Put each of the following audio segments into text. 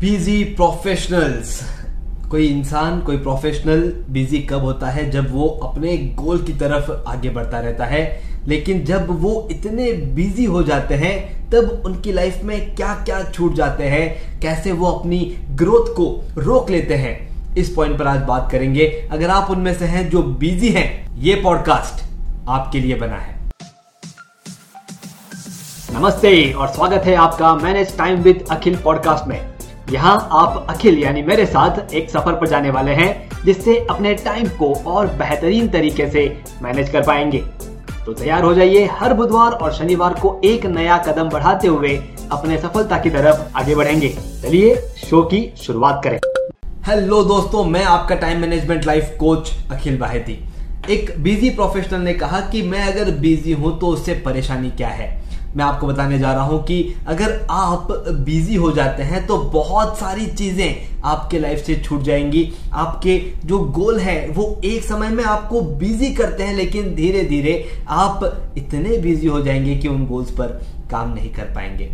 Busy professionals कोई इंसान, कोई प्रोफेशनल बिज़ी कब होता है? जब वो अपने गोल की तरफ़ आगे बढ़ता रहता है। लेकिन जब वो इतने बिज़ी हो जाते हैं, तब उनकी लाइफ में क्या क्या छूट जाते हैं? कैसे वो अपनी ग्रोथ को रोक लेते हैं? इस पॉइंट पर आज बात करेंगे। अगर आप उनमें से हैं जो बिज़ी हैं, ये पॉडकास्ट आपके लिए बना है। नमस्ते और स्वागत है आपका। Manage time with Akhil podcast में। यहाँ आप अखिल यानी मेरे साथ एक सफ़र पर जाने वाले हैं, जिससे अपने टाइम को और बेहतरीन तरीके से मैनेज कर पाएँगे। तो तैयार हो जाइए हर बुधवार और शनिवार को एक नया कदम बढ़ाते हुए अपने सफलता की तरफ़ आगे बढ़ेंगे। चलिए शो की शुरुआत करें। हेलो दोस्तों, मैं आपका time management life coach Akhil Baheti. एक बिज़ी प्रोफेशनल ने कहा कि मैं अगर बिज़ी हूँ तो उससे परेशानी क्या है? मैं आपको बताने जा रहा हूँ कि अगर आप बिज़ी हो जाते हैं तो बहुत सारी चीज़ें आपके लाइफ से छूट जाएँगी। आपके जो गोल है, वो एक समय में आपको बिज़ी करते हैं, लेकिन धीरे धीरे आप इतने बिज़ी हो जाएँगे कि उन गोल्स पर काम नहीं कर पाएँगे।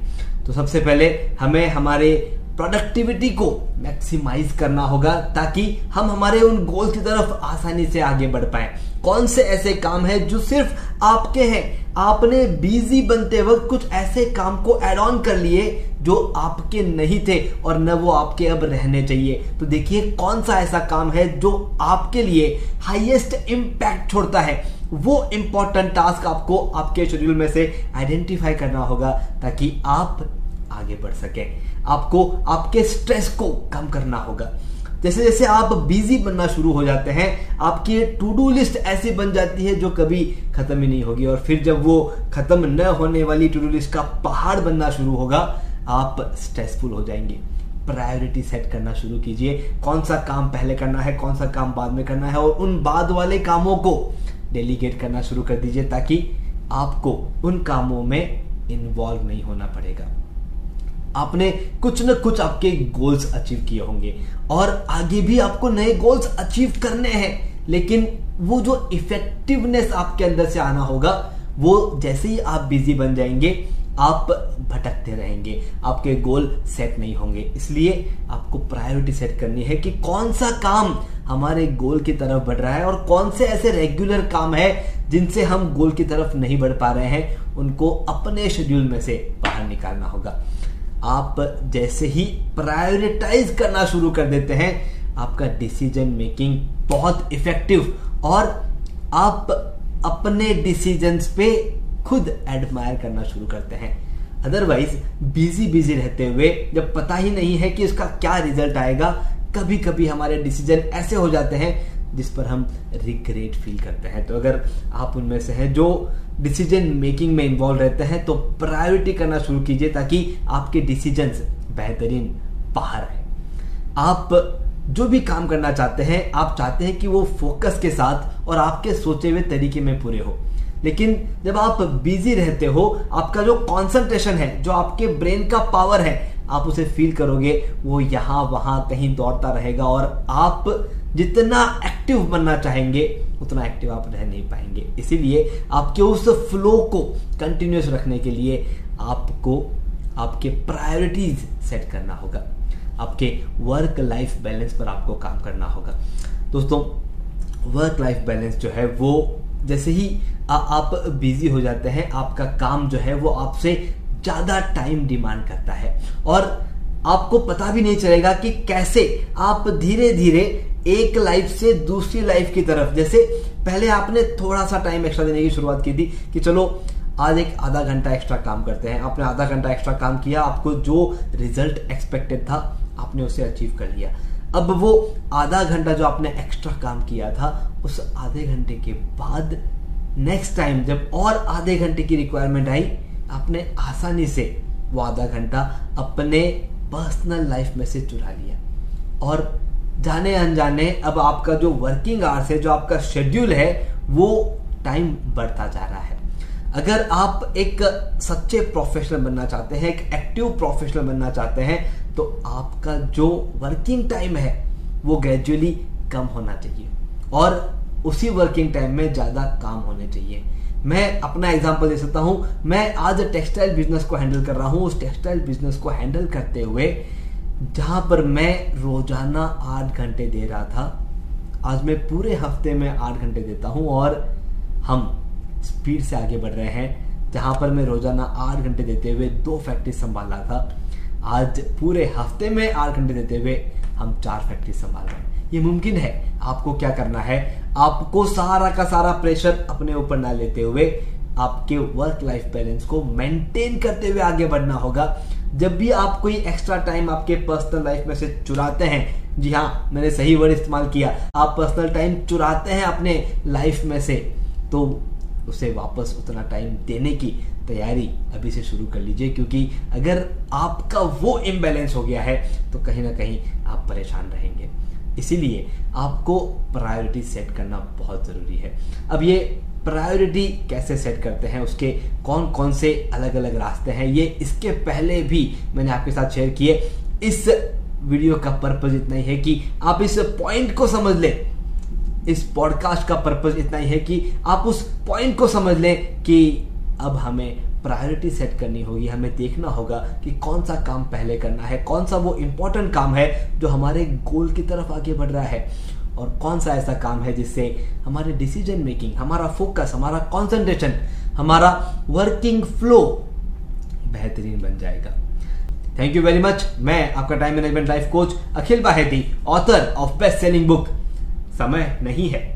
तो सबसे पहले हमें हमारे प्रोडक्टिविटी को मैक्सिमाइज करना होगा ताकि हम हमारे उन गोल की तरफ़ आसानी से आगे बढ़ पाए। कौन से ऐसे काम है जो सिर्फ़ आपके हैं? आपने बिज़ी बनते वक्त कुछ ऐसे काम को एड ऑन कर लिए जो आपके नहीं थे और न वो आपके अब रहने चाहिए। तो देखिए कौन सा ऐसा काम है जो आपके लिए हाईएस्ट इंपैक्ट छोड़ता है। वो इंपॉर्टेंट टास्क आपको आपके शेड्यूल में से आइडेंटिफाई करना होगा ताकि आप आगे बढ़ सके। आपको आपके स्ट्रेस को कम करना होगा। जैसे जैसे आप बिज़ी बनना शुरू हो जाते हैं, आपकी टू डू लिस्ट ऐसी बन जाती है जो कभी खत्म ही नहीं होगी। और फिर जब वो खत्म न होने वाली टू डू लिस्ट का पहाड़ बनना शुरू होगा, आप स्ट्रेसफुल हो जाएँगे। प्रायोरिटी सेट करना शुरू कीजिए। कौन सा काम पहले करना है, कौन सा काम बाद में करना है, और उन बाद वाले कामों को डेलीगेट करना शुरू कर दीजिए ताकि आपको उन कामों में इन्वॉल्व नहीं होना पड़ेगा। आपने कुछ ना कुछ आपके गोल्स अचीव किए होंगे। और आगे भी आपको नए गोल्स अचीव करने हैं। लेकिन वो जो इफेक्टिवनेस आपके अंदर से आना होगा, वो जैसे ही आप बिज़ी बन जाएँगे, आप भटकते रहेंगे। आपके गोल सेट नहीं होंगे। इसलिए आपको प्रायोरिटी सेट करनी है कि कौन सा काम हमारे गोल की तरफ़ बढ़ रहा है और कौन से ऐसे रेगुलर काम है जिनसे हम गोल की तरफ़ नहीं बढ़ पा रहे हैं। उनको अपने शेड्यूल में से बाहर निकालना होगा। आप जैसे ही प्रायोरिटाइज करना शुरू कर देते हैं, आपका डिसीज़न मेकिंग बहुत इफ़ेक्टिव और आप अपने डिसीजंस पे खुद एडमायर करना शुरू करते हैं। अदरवाइज़ बिज़ी बिज़ी रहते हुए, जब पता ही नहीं है कि उसका क्या रिज़ल्ट आएगा कभी कभी हमारे डिसीज़न ऐसे हो जाते हैं जिस पर हम रिग्रेट फील करते हैं। तो अगर आप उनमें से हैं जो डिसीज़न मेकिंग में इन्वॉल्व रहते हैं तो प्रायोरिटी करना शुरू कीजिए ताकि आपके डिसीज़न बेहतरीन बाहर आए। आप जो भी काम करना चाहते हैं, आप चाहते हैं कि वो फोकस के साथ और आपके सोचे हुए तरीके में पूरे हो। लेकिन जब आप बिज़ी रहते हो, आपका जो कॉन्सेंट्रेशन है, जो आपके ब्रेन का पावर है आप उसे फील करोगे वो यहाँ वहाँ कहीं दौड़ता रहेगा और आप जितना एक्टिव बनना चाहेंगे उतना एक्टिव आप रह नहीं पाएँगे। इसीलिए आपके उस फ्लो को कंटिन्यूस रखने के लिए आपको आपके प्रायोरिटीज सेट करना होगा। आपके वर्क लाइफ बैलेंस पर आपको काम करना होगा। दोस्तों वर्क लाइफ बैलेंस जो है वो जैसे ही आ, आप बिज़ी हो जाते हैं आपका काम जो है वो आपसे ज़्यादा टाइम डिमांड करता है। और आपको पता भी नहीं चलेगा कि कैसे आप धीरे धीरे एक लाइफ से दूसरी लाइफ की तरफ़, जैसे पहले आपने थोड़ा सा टाइम एक्स्ट्रा देने की शुरुआत की थी कि चलो, आज एक आधा घंटा एक्स्ट्रा काम करते हैं। आपने आधा घंटा एक्स्ट्रा काम किया, आपको जो रिज़ल्ट एक्सपेक्टेड था, आपने उसे अचीव कर लिया। अब वो आधा घंटा जो आपने एक्स्ट्रा काम किया था, उस आधे घंटे के बाद नेक्स्ट टाइम जब और आधे घंटे की रिक्वायरमेंट आई आपने आसानी से वो आधा घंटा अपने पर्सनल लाइफ में से चुरा लिया। और जाने अनजाने अब आपका जो वर्किंग आवर्स है, जो आपका शेड्यूल है, वो टाइम बढ़ता जा रहा है। अगर आप एक सच्चे प्रोफेशनल बनना चाहते हैं, एक एक्टिव प्रोफेशनल बनना चाहते हैं तो आपका जो वर्किंग टाइम है, वो ग्रेजुअली कम होना चाहिए। और उसी वर्किंग टाइम में ज़्यादा काम होने चाहिए। मैं अपना एग्ज़ाम्पल दे सकता हूँ। मैं आज टेक्सटाइल बिज़नेस को हैंडल कर रहा हूँ। उस टेक्सटाइल बिज़नेस को हैंडल करते हुए, जहाँ पर मैं रोज़ाना आठ घंटे दे रहा था, आज मैं पूरे हफ़्ते में आठ घंटे देता हूँ और हम स्पीड से आगे बढ़ रहे हैं, जहाँ पर मैं रोज़ाना आठ घंटे देते हुए दो फैक्ट्री संभाल रहा था। आज पूरे हफ़्ते में आठ घंटे देते हुए हम चार फैक्ट्री संभाल रहे हैं। ये मुमकिन है। आपको क्या करना है? आपको सारा का सारा प्रेशर अपने ऊपर ना लेते हुए आपके वर्क लाइफ बैलेंस को मेंटेन करते हुए आगे बढ़ना होगा। जब भी आप कोई एक्स्ट्रा टाइम आपके पर्सनल लाइफ में से चुराते हैं, जी हाँ मैंने सही वर्ड इस्तेमाल किया, आप पर्सनल टाइम चुराते हैं अपने लाइफ में से तो उसे वापस उतना टाइम देने की तैयारी अभी से शुरू कर लीजिए, क्योंकि अगर आपका वो इम्बैलेंस हो गया है तो कहीं ना कहीं आप परेशान रहेंगे। इसीलिए आपको प्रायोरिटी सेट करना बहुत ज़रूरी है। अब ये प्रायोरिटी कैसे सेट करते हैं, उसके कौन कौन से अलग अलग रास्ते हैं, ये इसके पहले भी मैंने आपके साथ शेयर किए। इस वीडियो का पर्पज इतना ही है कि आप इस पॉइंट को समझ लें। इस पॉडकास्ट का पर्पज इतना ही है कि आप उस पॉइंट को समझ लें कि अब हमें प्रायोरिटी सेट करनी होगी। हमें देखना होगा कि कौन सा काम पहले करना है, कौन सा वो इंपॉर्टेंट काम है जो हमारे गोल की तरफ़ आगे बढ़ रहा है। और कौन सा ऐसा काम है जिससे हमारे डिसीज़न मेकिंग हमारा फोकस हमारा कॉन्सेंट्रेशन हमारा वर्किंग फ्लो बेहतरीन बन जाएगा। थैंक यू वेरी मच मैं आपका time management life coach Akhil Baheti author of best selling book समय नहीं है।